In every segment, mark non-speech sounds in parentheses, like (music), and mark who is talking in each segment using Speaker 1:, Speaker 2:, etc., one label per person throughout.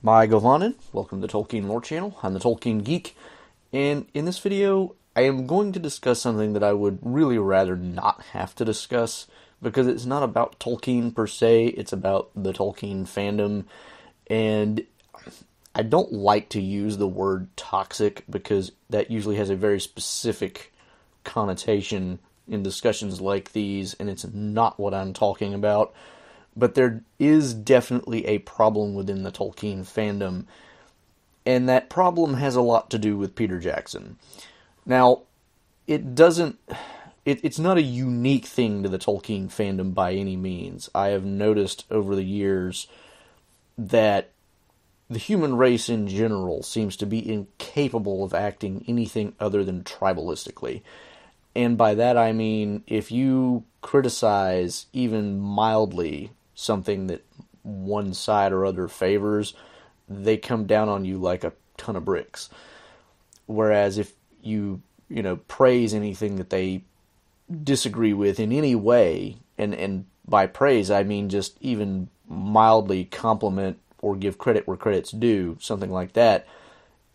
Speaker 1: Mae Govannen. Welcome to the Tolkien Lore Channel. I'm the Tolkien Geek, and in this video, I am going to discuss something that I would really rather not have to discuss because it's not about Tolkien per se, it's about the Tolkien fandom, and I don't like to use the word toxic because that usually has a very specific connotation in discussions like these, and it's not what I'm talking about but there is definitely a problem within the Tolkien fandom, and that problem has a lot to do with Peter Jackson. Now, it doesn't. It, it's not a unique thing to the Tolkien fandom by any means. I have noticed over the years that the human race in general seems to be incapable of acting anything other than tribalistically. And by that I mean if you criticize even mildly something that one side or other favors, they come down on you like a ton of bricks. Whereas if you, you know, praise anything that they disagree with in any way, and, and by praise I mean just even mildly compliment or give credit where credit's due, something like that,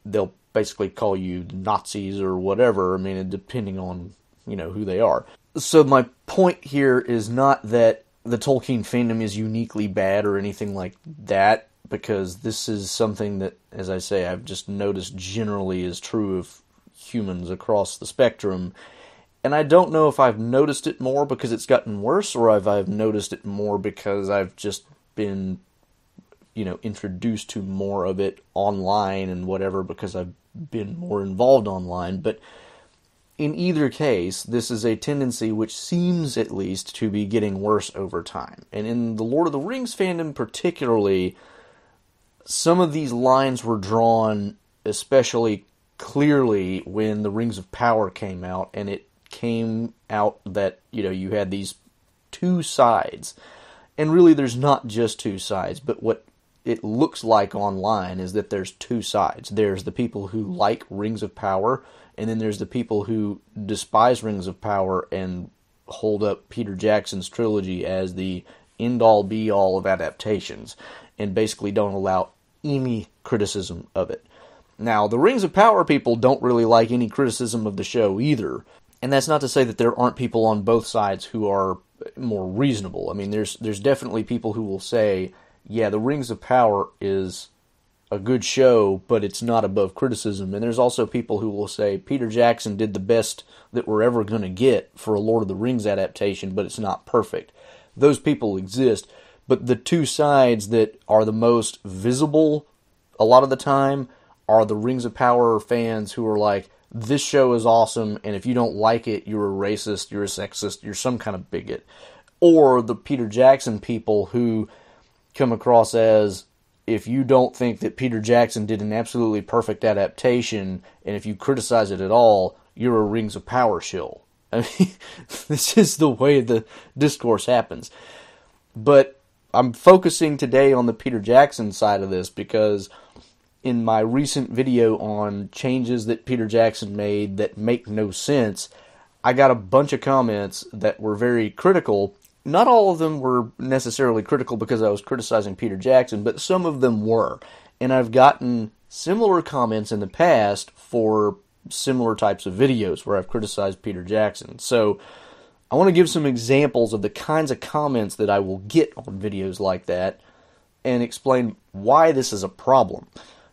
Speaker 1: they'll basically call you Nazis or whatever. I mean, depending on, you know, who they are. So my point here is not that the Tolkien fandom is uniquely bad or anything like that, because this is something that, as I say, I've just noticed generally is true of humans across the spectrum. And I don't know if I've noticed it more because it's gotten worse, or if I've noticed it more because I've just been, you know, introduced to more of it online and whatever because I've been more involved online. But in either case, this is a tendency which seems at least to be getting worse over time. And in the Lord of the Rings fandom, particularly, some of these lines were drawn especially clearly when the Rings of Power came out, and it came out that, you know, you had these two sides. And really, there's not just two sides, but what it looks like online is that there's two sides. There's the people who like Rings of Power and then there's the people who despise Rings of Power and hold up Peter Jackson's trilogy as the end all be all of adaptations and basically don't allow any criticism of it. Now, the Rings of Power people don't really like any criticism of the show either. And that's not to say that there aren't people on both sides who are more reasonable. I mean, there's there's definitely people who will say, yeah, the Rings of Power is a good show, but it's not above criticism. And there's also people who will say Peter Jackson did the best that we're ever going to get for a Lord of the Rings adaptation, but it's not perfect. Those people exist, but the two sides that are the most visible a lot of the time are the Rings of Power fans who are like, this show is awesome, and if you don't like it, you're a racist, you're a sexist, you're some kind of bigot. Or the Peter Jackson people who come across as if you don't think that Peter Jackson did an absolutely perfect adaptation, and if you criticize it at all, you're a Rings of Power shill. I mean, (laughs) this is the way the discourse happens. But I'm focusing today on the Peter Jackson side of this because in my recent video on changes that Peter Jackson made that make no sense, I got a bunch of comments that were very critical not all of them were necessarily critical because I was criticizing Peter Jackson, but some of them were. And I've gotten similar comments in the past for similar types of videos where I've criticized Peter Jackson. So I want to give some examples of the kinds of comments that I will get on videos like that and explain why this is a problem.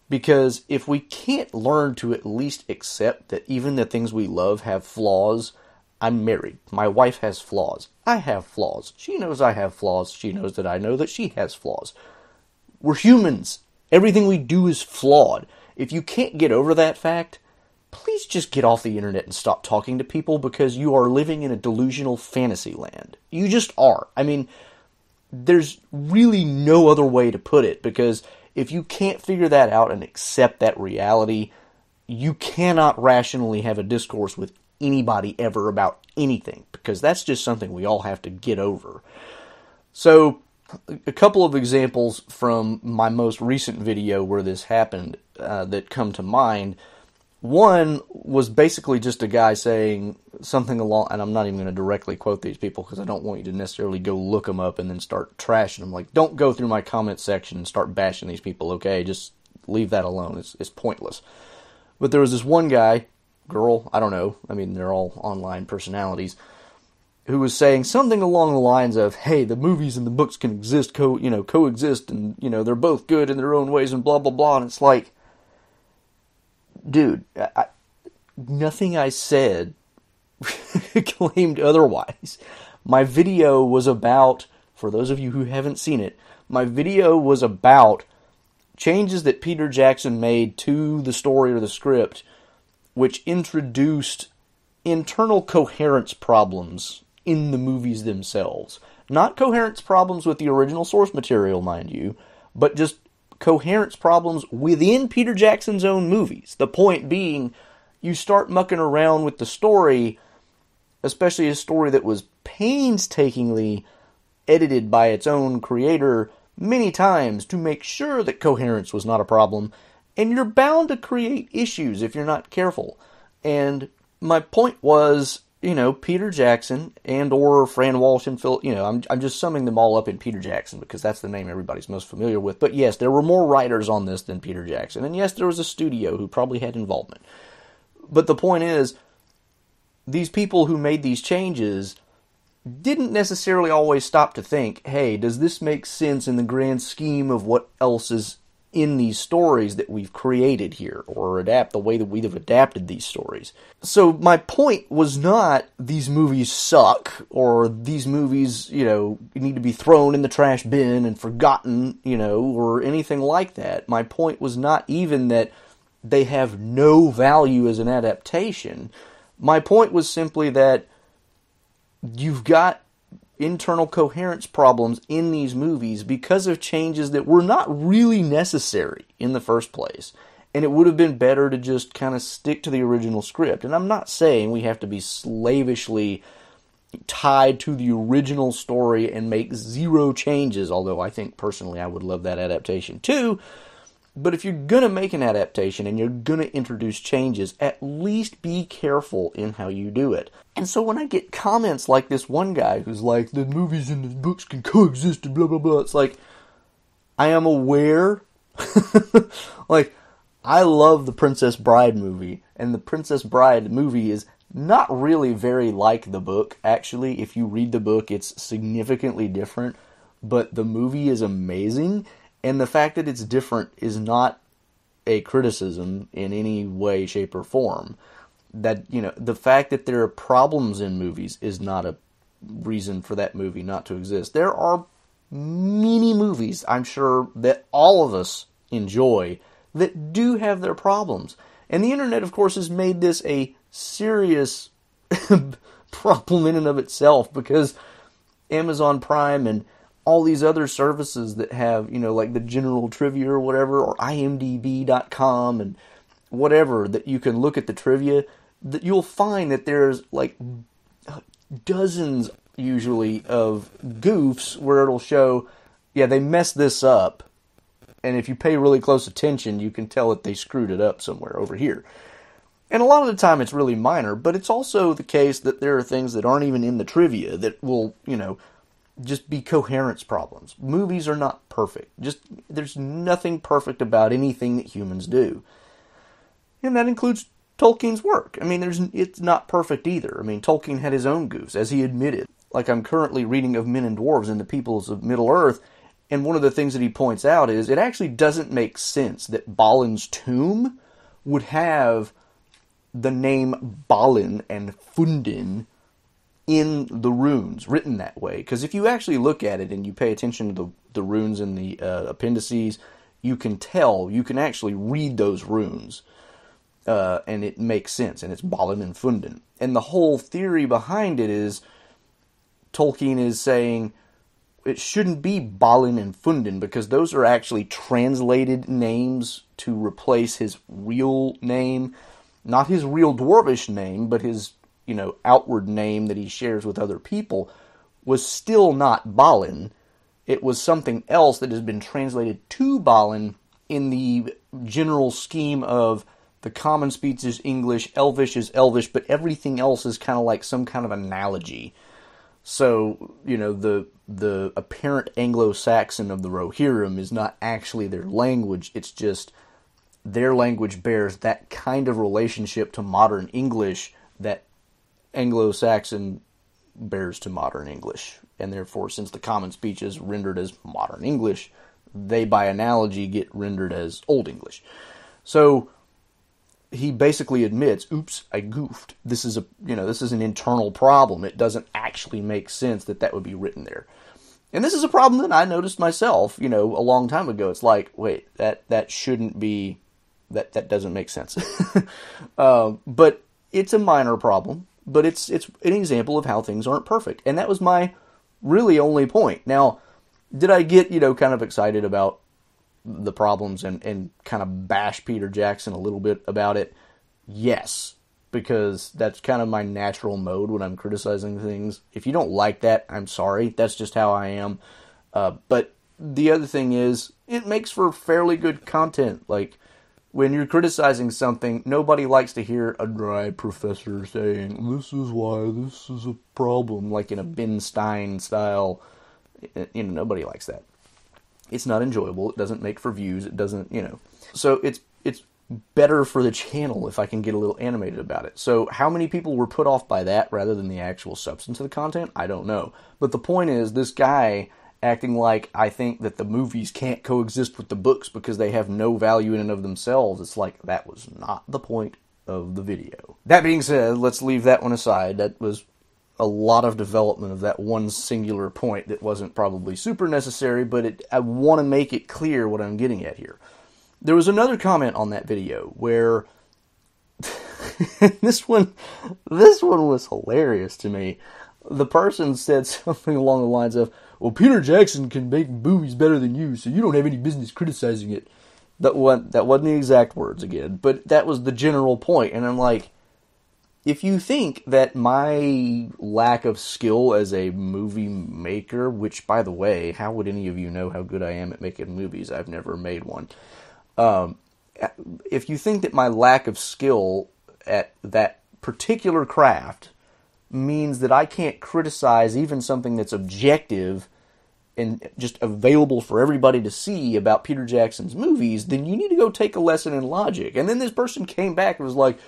Speaker 1: Because if we can't learn to at least accept that even the things we love have flaws, I'm married. My wife has flaws. I have flaws. She knows I have flaws. She knows that I know that she has flaws. We're humans. Everything we do is flawed. If you can't get over that fact, please just get off the internet and stop talking to people because you are living in a delusional fantasy land. You just are. I mean, there's really no other way to put it because if you can't figure that out and accept that reality, you cannot rationally have a discourse with anybody ever about anything because that's just something we all have to get over. So, a couple of examples from my most recent video where this happened uh, that come to mind. One was basically just a guy saying something along, and I'm not even going to directly quote these people because I don't want you to necessarily go look them up and then start trashing them. Like, don't go through my comment section and start bashing these people. Okay, just leave that alone. It's it's pointless. But there was this one guy, girl, I don't know. I mean, they're all online personalities who was saying something along the lines of, "Hey, the movies and the books can exist, co you know, coexist, and you know they're both good in their own ways, and blah blah blah." And it's like, dude, I, nothing I said (laughs) claimed otherwise. My video was about, for those of you who haven't seen it, my video was about changes that Peter Jackson made to the story or the script, which introduced internal coherence problems in the movies themselves. Not coherence problems with the original source material, mind you, but just coherence problems within Peter Jackson's own movies. The point being, you start mucking around with the story, especially a story that was painstakingly edited by its own creator many times to make sure that coherence was not a problem, and you're bound to create issues if you're not careful. And my point was you know, Peter Jackson and or Fran Walsh and Phil, you know, I'm, I'm just summing them all up in Peter Jackson because that's the name everybody's most familiar with. But yes, there were more writers on this than Peter Jackson. And yes, there was a studio who probably had involvement. But the point is, these people who made these changes didn't necessarily always stop to think, hey, does this make sense in the grand scheme of what else is in these stories that we've created here or adapt the way that we've adapted these stories. So my point was not these movies suck or these movies, you know, need to be thrown in the trash bin and forgotten, you know, or anything like that. My point was not even that they have no value as an adaptation. My point was simply that you've got internal coherence problems in these movies because of changes that were not really necessary in the first place. And it would have been better to just kind of stick to the original script. And I'm not saying we have to be slavishly tied to the original story and make zero changes, although I think personally I would love that adaptation too. But if you're going to make an adaptation and you're going to introduce changes, at least be careful in how you do it. And so when I get comments like this one guy who's like, the movies and the books can coexist and blah, blah, blah, it's like, I am aware. (laughs) like, I love the Princess Bride movie, and the Princess Bride movie is not really very like the book, actually. If you read the book, it's significantly different, but the movie is amazing and the fact that it's different is not a criticism in any way, shape, or form. That, you know, the fact that there are problems in movies is not a reason for that movie not to exist. There are many movies, I'm sure, that all of us enjoy that do have their problems. And the internet, of course, has made this a serious (laughs) problem in and of itself because Amazon Prime and all these other services that have, you know, like the general trivia or whatever, or imdb.com and whatever, that you can look at the trivia, that you'll find that there's like dozens usually of goofs where it'll show, yeah, they messed this up. And if you pay really close attention, you can tell that they screwed it up somewhere over here. And a lot of the time it's really minor, but it's also the case that there are things that aren't even in the trivia that will, you know, just be coherence problems. Movies are not perfect. Just there's nothing perfect about anything that humans do. And that includes Tolkien's work. I mean, there's it's not perfect either. I mean, Tolkien had his own goofs, as he admitted. Like I'm currently reading of Men and Dwarves and the Peoples of Middle Earth, and one of the things that he points out is it actually doesn't make sense that Balin's tomb would have the name Balin and Fundin in the runes written that way. Because if you actually look at it and you pay attention to the, the runes in the uh, appendices, you can tell, you can actually read those runes. Uh, and it makes sense, and it's Balin and Fundin. And the whole theory behind it is Tolkien is saying it shouldn't be Balin and Fundin because those are actually translated names to replace his real name. Not his real dwarvish name, but his you know, outward name that he shares with other people was still not Balin. It was something else that has been translated to Balin in the general scheme of the common speech is English, Elvish is Elvish, but everything else is kind of like some kind of analogy. So, you know, the the apparent Anglo-Saxon of the Rohirrim is not actually their language, it's just their language bears that kind of relationship to modern English that Anglo-Saxon bears to modern English. And therefore, since the common speech is rendered as modern English, they by analogy get rendered as Old English. So he basically admits, "Oops, I goofed. This is a you know this is an internal problem. It doesn't actually make sense that that would be written there." And this is a problem that I noticed myself, you know, a long time ago. It's like, wait, that that shouldn't be, that that doesn't make sense. (laughs) uh, but it's a minor problem, but it's it's an example of how things aren't perfect, and that was my really only point. Now, did I get you know kind of excited about the problems and, and kind of bash Peter Jackson a little bit about it? Yes, because that's kind of my natural mode when I'm criticizing things. If you don't like that, I'm sorry. That's just how I am. Uh, but the other thing is, it makes for fairly good content. Like, when you're criticizing something, nobody likes to hear a dry professor saying, This is why this is a problem, like in a mm-hmm. Ben Stein style. Eh, you know, nobody likes that. It's not enjoyable. It doesn't make for views. It doesn't, you know. So it's it's better for the channel if I can get a little animated about it. So how many people were put off by that rather than the actual substance of the content? I don't know. But the point is this guy acting like I think that the movies can't coexist with the books because they have no value in and of themselves. It's like that was not the point of the video. That being said, let's leave that one aside. That was a lot of development of that one singular point that wasn't probably super necessary, but it, I want to make it clear what I'm getting at here. There was another comment on that video where (laughs) this one this one was hilarious to me. The person said (laughs) something along the lines of, "Well, Peter Jackson can make movies better than you, so you don't have any business criticizing it." That one that wasn't the exact words again, but that was the general point. and I'm like, if you think that my lack of skill as a movie maker, which by the way, how would any of you know how good I am at making movies? I've never made one. Um, if you think that my lack of skill at that particular craft means that I can't criticize even something that's objective and just available for everybody to see about Peter Jackson's movies, then you need to go take a lesson in logic. And then this person came back and was like,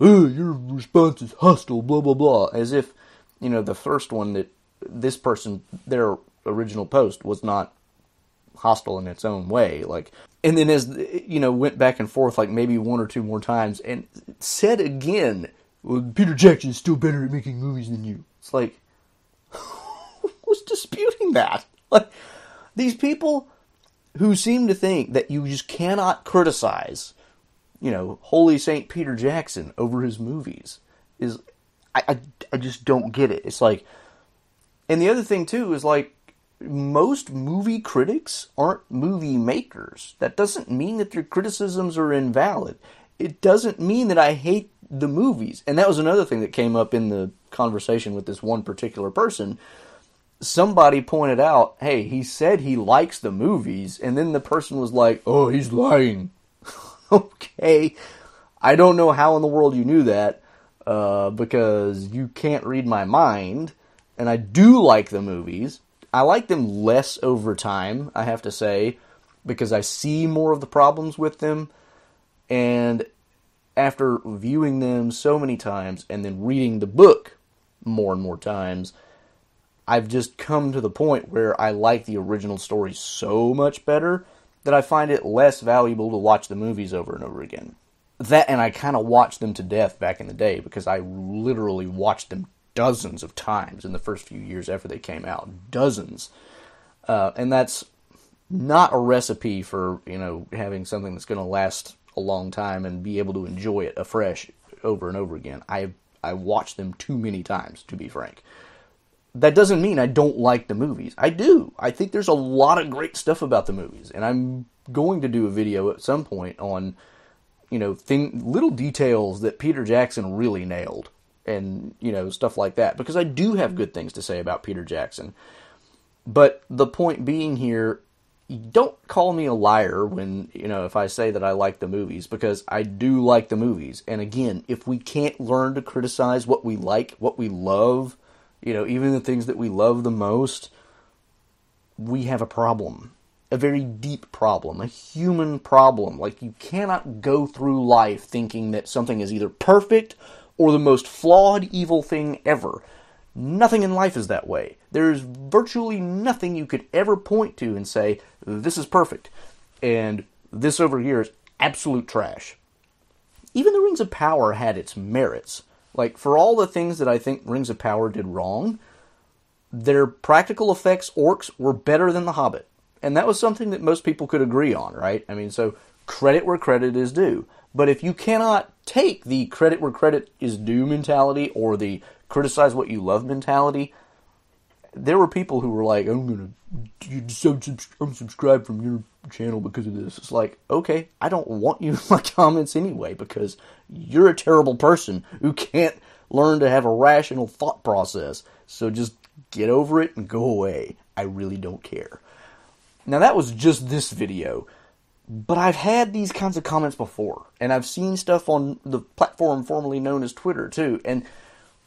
Speaker 1: oh, your response is hostile, blah, blah, blah. As if, you know, the first one that this person, their original post was not hostile in its own way. Like, and then as, you know, went back and forth like maybe one or two more times and said again, well, Peter Jackson is still better at making movies than you. It's like, (laughs) who's disputing that? Like, these people who seem to think that you just cannot criticize you know, Holy Saint Peter Jackson over his movies is I, I, I just don't get it. It's like, and the other thing too is like most movie critics aren't movie makers. That doesn't mean that their criticisms are invalid. It doesn't mean that I hate the movies. And that was another thing that came up in the conversation with this one particular person. Somebody pointed out, hey, he said he likes the movies, and then the person was like, oh, he's lying. (laughs) okay. I don't know how in the world you knew that, uh, because you can't read my mind, and I do like the movies. I like them less over time, I have to say, because I see more of the problems with them, and after viewing them so many times and then reading the book more and more times, I've just come to the point where I like the original story so much better that I find it less valuable to watch the movies over and over again. That and I kind of watched them to death back in the day because I literally watched them dozens of times in the first few years after they came out, dozens. Uh, and that's not a recipe for you know having something that's going to last a long time and be able to enjoy it afresh over and over again. I I watched them too many times to be frank that doesn't mean I don't like the movies. I do. I think there's a lot of great stuff about the movies, and I'm going to do a video at some point on, you know, thing little details that Peter Jackson really nailed, and you know stuff like that. Because I do have good things to say about Peter Jackson. But the point being here, don't call me a liar when, you know, if I say that I like the movies, because I do like the movies. And again, if we can't learn to criticize what we like, what we love, you know, even the things that we love the most, we have a problem. A very deep problem, a human problem. Like, you cannot go through life thinking that something is either perfect or the most flawed, evil thing ever. Nothing in life is that way. There's virtually nothing you could ever point to and say, this is perfect. And this over here is absolute trash. Even the Rings of Power had its merits. Like, for all the things that I think Rings of Power did wrong, their practical effects orcs were better than The Hobbit. And that was something that most people could agree on, right? I mean, so credit where credit is due. But if you cannot take the credit where credit is due mentality or the criticize what you love mentality, there were people who were like, I'm going to unsubscribe from your channel because of this. It's like, okay, I don't want you (laughs) in my comments anyway because you're a terrible person who can't learn to have a rational thought process. So just get over it and go away. I really don't care. Now, that was just this video. But I've had these kinds of comments before, and I've seen stuff on the platform formerly known as Twitter too. And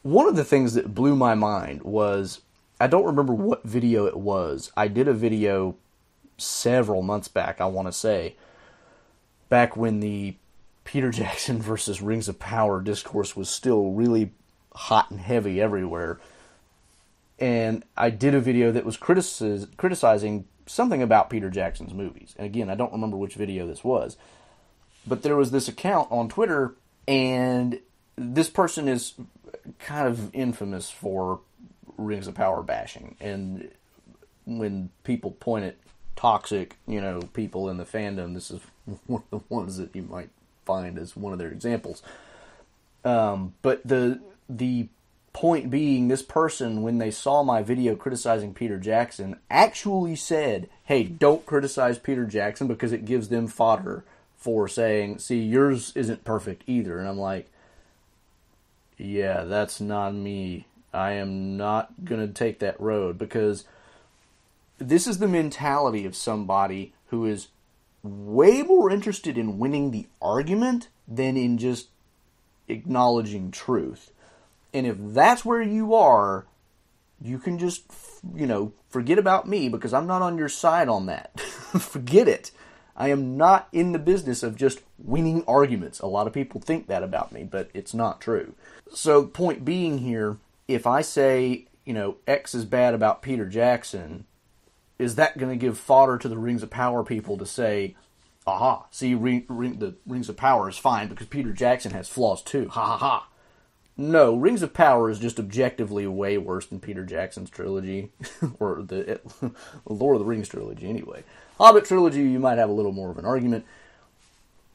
Speaker 1: one of the things that blew my mind was I don't remember what video it was. I did a video several months back, I want to say, back when the Peter (laughs) Jackson versus Rings of Power discourse was still really hot and heavy everywhere. And I did a video that was criticizing something about Peter Jackson's movies. And again, I don't remember which video this was. But there was this account on Twitter, and this person is kind of infamous for Rings of Power bashing, and when people point at toxic, you know, people in the fandom, this is (laughs) one of the ones that you might find as one of their examples. Um, but the the point being, this person, when they saw my video criticizing Peter Jackson, actually said, "Hey, don't criticize Peter Jackson because it gives them fodder for saying, see, yours isn't perfect either." And I'm like, yeah, that's not me. I am not going to take that road because this is the mentality of somebody who is way more interested in winning the argument than in just acknowledging truth. And if that's where you are, you can just, you know, forget about me because I'm not on your side on that. (laughs) forget it. I am not in the business of just winning arguments. A lot of people think that about me, but it's not true. So, point being here, if I say, you know, X is bad about Peter Jackson, is that going to give fodder to the Rings of Power people to say, aha, see, ring, ring, the Rings of Power is fine because Peter Jackson has flaws too. Ha ha ha. No, Rings of Power is just objectively way worse than Peter Jackson's trilogy, (laughs) or (laughs) the Lord of the Rings trilogy, anyway. Hobbit trilogy, you might have a little more of an argument.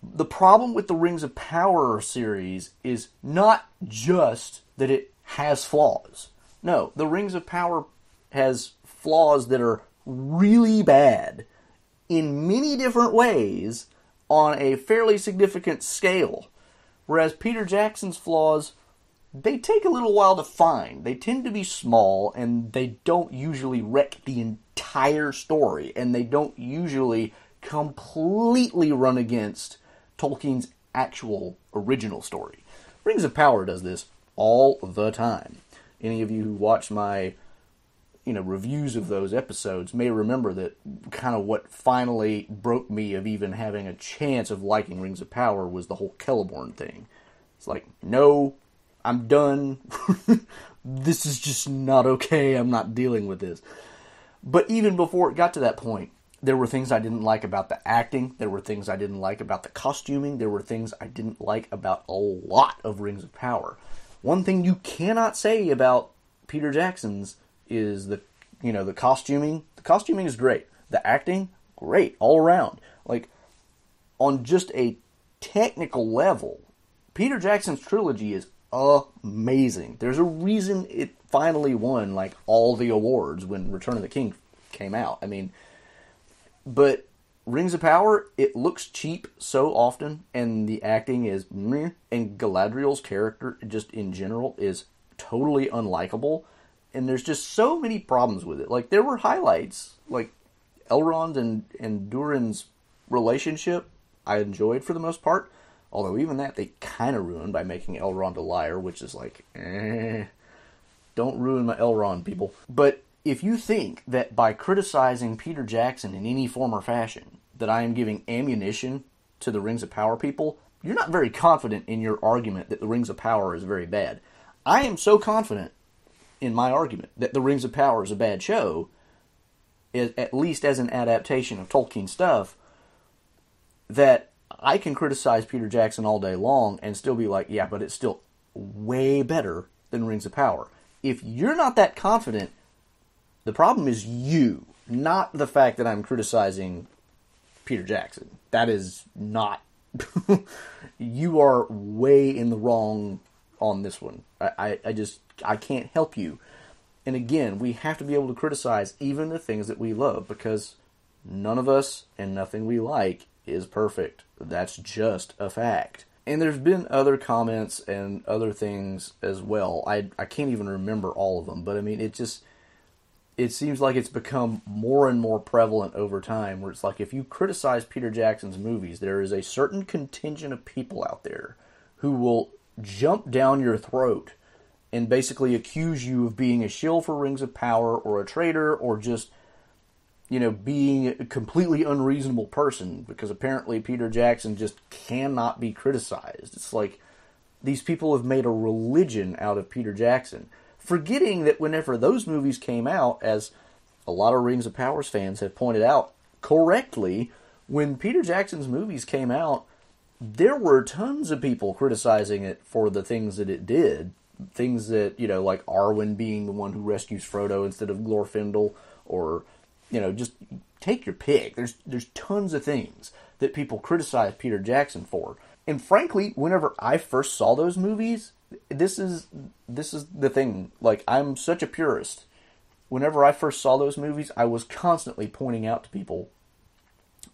Speaker 1: The problem with the Rings of Power series is not just that it has flaws. No, the Rings of Power has flaws that are really bad in many different ways on a fairly significant scale. Whereas Peter Jackson's flaws they take a little while to find. They tend to be small and they don't usually wreck the entire story and they don't usually completely run against Tolkien's actual original story. Rings of Power does this all the time. Any of you who watch my you know reviews of those episodes may remember that kind of what finally broke me of even having a chance of liking Rings of Power was the whole Celeborn thing. It's like, no, I'm done. (laughs) this is just not okay. I'm not dealing with this. But even before it got to that point, there were things I didn't like about the acting. There were things I didn't like about the costuming. There were things I didn't like about a lot of Rings of Power. One thing you cannot say about Peter Jackson's is the you know the costuming. The costuming is great. The acting, great all around. Like on just a technical level, Peter Jackson's trilogy is amazing. There's a reason it finally won like all the awards when Return of the King came out. I mean, but Rings of Power, it looks cheap so often, and the acting is meh, and Galadriel's character, just in general, is totally unlikable. And there's just so many problems with it. Like, there were highlights. Like, Elrond and, and Durin's relationship, I enjoyed for the most part. Although even that they kind of ruined by making Elrond a liar, which is like, eh, don't ruin my Elrond, people. But if you think that by criticizing Peter Jackson in any form or fashion, that I am giving ammunition to the Rings of Power people, you're not very confident in your argument that the Rings of Power is very bad. I am so confident in my argument that the Rings of Power is a bad show, at least as an adaptation of Tolkien stuff, that I can criticize Peter Jackson all day long and still be like, yeah, but it's still way better than Rings of Power. If you're not that confident, the problem is you, not the fact that I'm criticizing Peter Jackson. That is not. (laughs) you are way in the wrong on this one. I, I, I just I can't help you. And again, we have to be able to criticize even the things that we love because none of us and nothing we like is perfect. That's just a fact. And there's been other comments and other things as well. I I can't even remember all of them, but I mean it just it seems like it's become more and more prevalent over time where it's like if you criticize Peter Jackson's movies, there is a certain contingent of people out there who will jump down your throat and basically accuse you of being a shill for Rings of Power or a traitor or just you know being a completely unreasonable person because apparently Peter Jackson just cannot be criticized. It's like these people have made a religion out of Peter Jackson forgetting that whenever those movies came out, as a lot of Rings of Powers fans have pointed out correctly, when Peter Jackson's movies came out, there were tons of people criticizing it for the things that it did. Things that, you know, like Arwen being the one who rescues Frodo instead of Glorfindel, or, you know, just take your pick. There's there's tons of things that people criticize Peter Jackson for. And frankly, whenever I first saw those movies, this is this is the thing. Like I'm such a purist. Whenever I first saw those movies, I was constantly pointing out to people,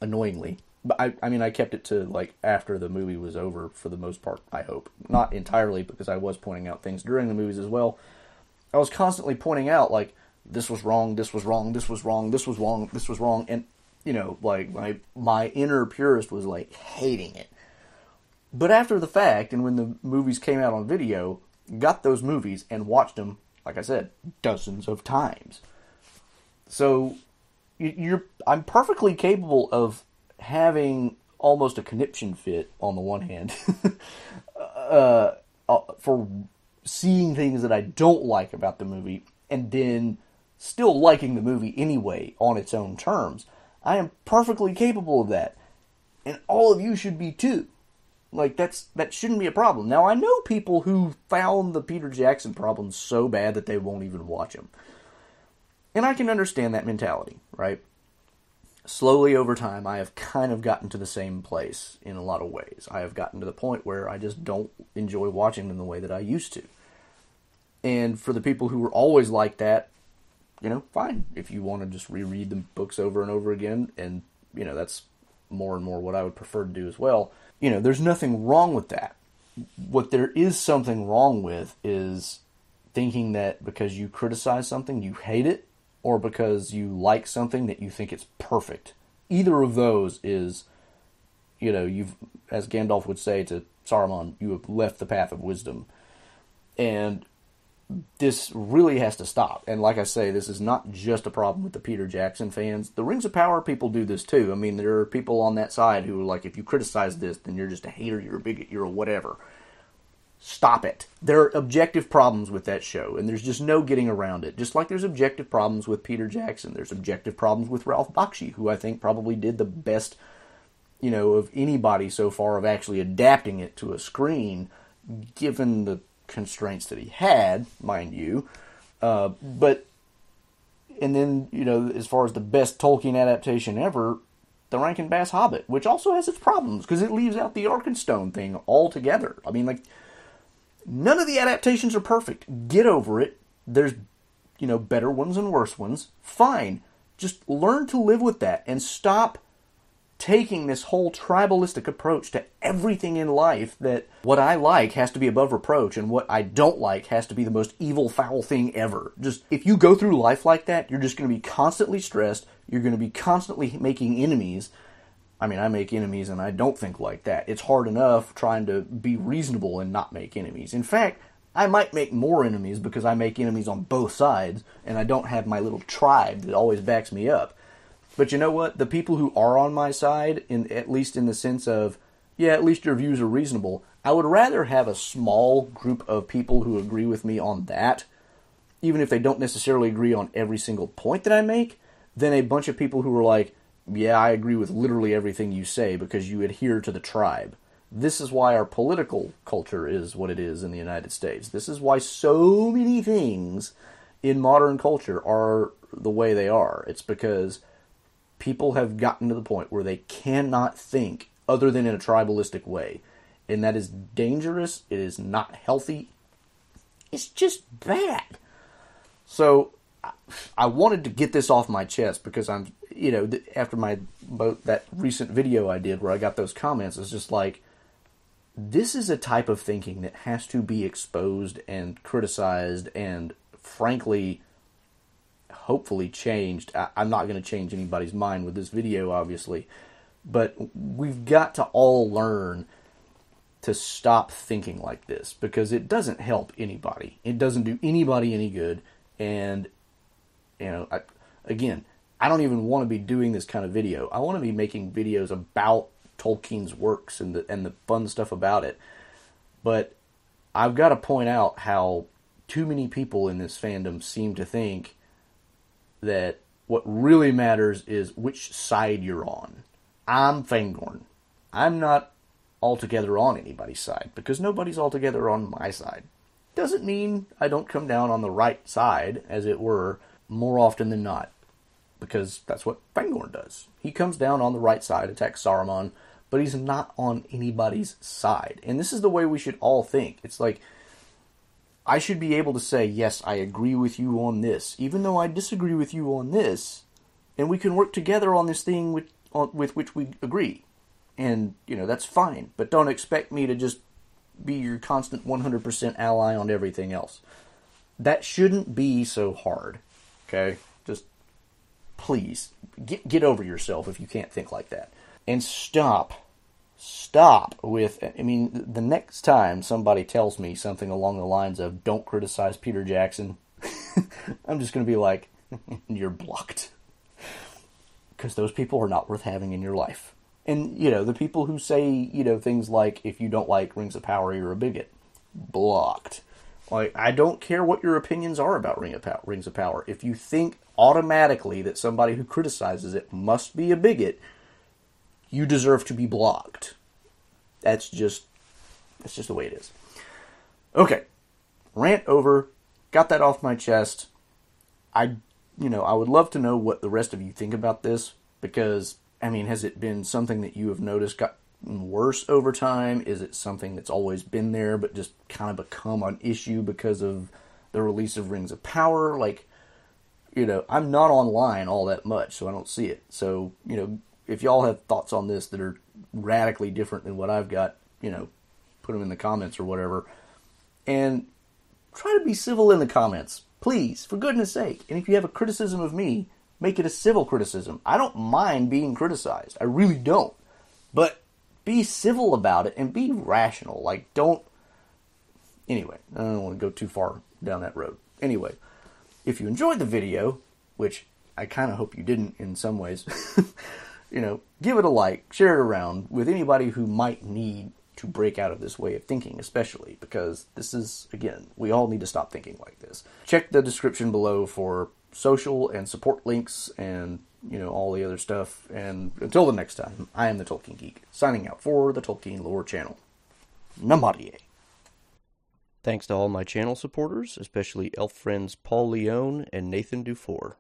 Speaker 1: annoyingly. But I, I mean, I kept it to like after the movie was over for the most part. I hope not entirely because I was pointing out things during the movies as well. I was constantly pointing out like this was wrong, this was wrong, this was wrong, this was wrong, this was wrong, and you know, like my my inner purist was like hating it. But after the fact, and when the movies came out on video, got those movies and watched them, like I said, dozens of times. So you're I'm perfectly capable of having almost a conniption fit on the one hand (laughs) uh, uh, for seeing things that I don't like about the movie and then still liking the movie anyway on its own terms. I am perfectly capable of that. And all of you should be too. Like that's that shouldn't be a problem. Now I know people who found the Peter Jackson problem so bad that they won't even watch him. And I can understand that mentality, right? Slowly over time, I have kind of gotten to the same place in a lot of ways. I have gotten to the point where I just don't enjoy watching them the way that I used to. And for the people who were always like that, you know, fine. If you want to just reread the books over and over again, and, you know, that's more and more what I would prefer to do as well you know, there's nothing wrong with that. What there is something wrong with is thinking that because you criticize something, you hate it, or because you like something that you think it's perfect. Either of those is, you know, you've, as Gandalf would say to Saruman, you have left the path of wisdom. And this really has to stop. And like I say, this is not just a problem with the Peter Jackson fans. The Rings of Power people do this too. I mean, there are people on that side who are like, if you criticize this, then you're just a hater, you're a bigot, you're a whatever. Stop it. There are objective problems with that show, and there's just no getting around it. Just like there's objective problems with Peter Jackson, there's objective problems with Ralph Bakshi, who I think probably did the best, you know, of anybody so far of actually adapting it to a screen, given the constraints that he had, mind you. Uh, but and then you know, as far as the best Tolkien adaptation ever, the Rankin Bass Hobbit, which also has its problems because it leaves out the Arkenstone thing altogether. I mean, like none of the adaptations are perfect. Get over it. There's you know better ones and worse ones. Fine. Just learn to live with that and stop taking this whole tribalistic approach to everything in life that what I like has to be above reproach and what I don't like has to be the most evil, foul thing ever. Just if you go through life like that, you're just going to be constantly stressed, You're going to be constantly making enemies. I mean, I make enemies and I don't think like that. It's hard enough trying to be reasonable and not make enemies. In fact, I might make more enemies because I make enemies on both sides and I don't have my little tribe that always backs me up. But you know what? The people who are on my side, in at least in the sense of, yeah, at least your views are reasonable. I would rather have a small group of people who agree with me on that, even if they don't necessarily agree on every single point that I make, than a bunch of people who are like, yeah, I agree with literally everything you say because you adhere to the tribe. This is why our political culture is what it is in the United States. This is why so many things in modern culture are the way they are. It's because people have gotten to the point where they cannot think other than in a tribalistic way. And that is dangerous. It is not healthy. It's just bad. So I wanted to get this off my chest because I'm, you know, after my that recent video I did where I got those comments, it's just like this is a type of thinking that has to be exposed and criticized and frankly hopefully changed. I, am not going to change anybody's mind with this video, obviously, but we've got to all learn to stop thinking like this because it doesn't help anybody. It doesn't do anybody any good. And, you know, I, again, I don't even want to be doing this kind of video. I want to be making videos about Tolkien's works and the and the fun stuff about it. But I've got to point out how too many people in this fandom seem to think that what really matters is which side you're on. I'm Fangorn. I'm not altogether on anybody's side because nobody's altogether on my side. Doesn't mean I don't come down on the right side, as it were, more often than not, because that's what Fangorn does. He comes down on the right side, attacks Saruman, but he's not on anybody's side. And this is the way we should all think. It's like I should be able to say, yes, I agree with you on this, even though I disagree with you on this, and we can work together on this thing with, on, with which we agree. And, you know, that's fine, but don't expect me to just be your constant 100% ally on everything else. That shouldn't be so hard, okay? Just please get, get over yourself if you can't think like that. And stop stop with i mean the next time somebody tells me something along the lines of don't criticize peter jackson (laughs) i'm just going to be like (laughs) you're blocked. Because those people are not worth having in your life. And you know the people who say you know things like if you don't like rings of power you're a bigot blocked. Like i don't care what your opinions are about Ring of power, rings of power. If you think automatically that somebody who criticizes it must be a bigot you deserve to be blocked. That's just that's just the way it is. Okay. Rant over. Got that off my chest. I you know, I would love to know what the rest of you think about this because I mean, has it been something that you have noticed got worse over time? Is it something that's always been there but just kind of become an issue because of the release of Rings of Power? Like, you know, I'm not online all that much, so I don't see it. So, you know, if y'all have thoughts on this that are radically different than what I've got, you know, put them in the comments or whatever. And try to be civil in the comments, please, for goodness sake. And if you have a criticism of me, make it a civil criticism. I don't mind being criticized. I really don't. But be civil about it and be rational. Like, don't. Anyway, I don't want to go too far down that road. Anyway, if you enjoyed the video, which I kind of hope you didn't in some ways, (laughs) you know, give it a like, share it around with anybody who might need to break out of this way of thinking, especially because this is, again, we all need to stop thinking like this. Check the description below for social and support links and, you know, all the other stuff. And until the next time, I am the Tolkien Geek, signing out for the Tolkien Lore channel. Namárië.
Speaker 2: Thanks to all my channel supporters, especially elf friends Paul Leone and Nathan Dufour.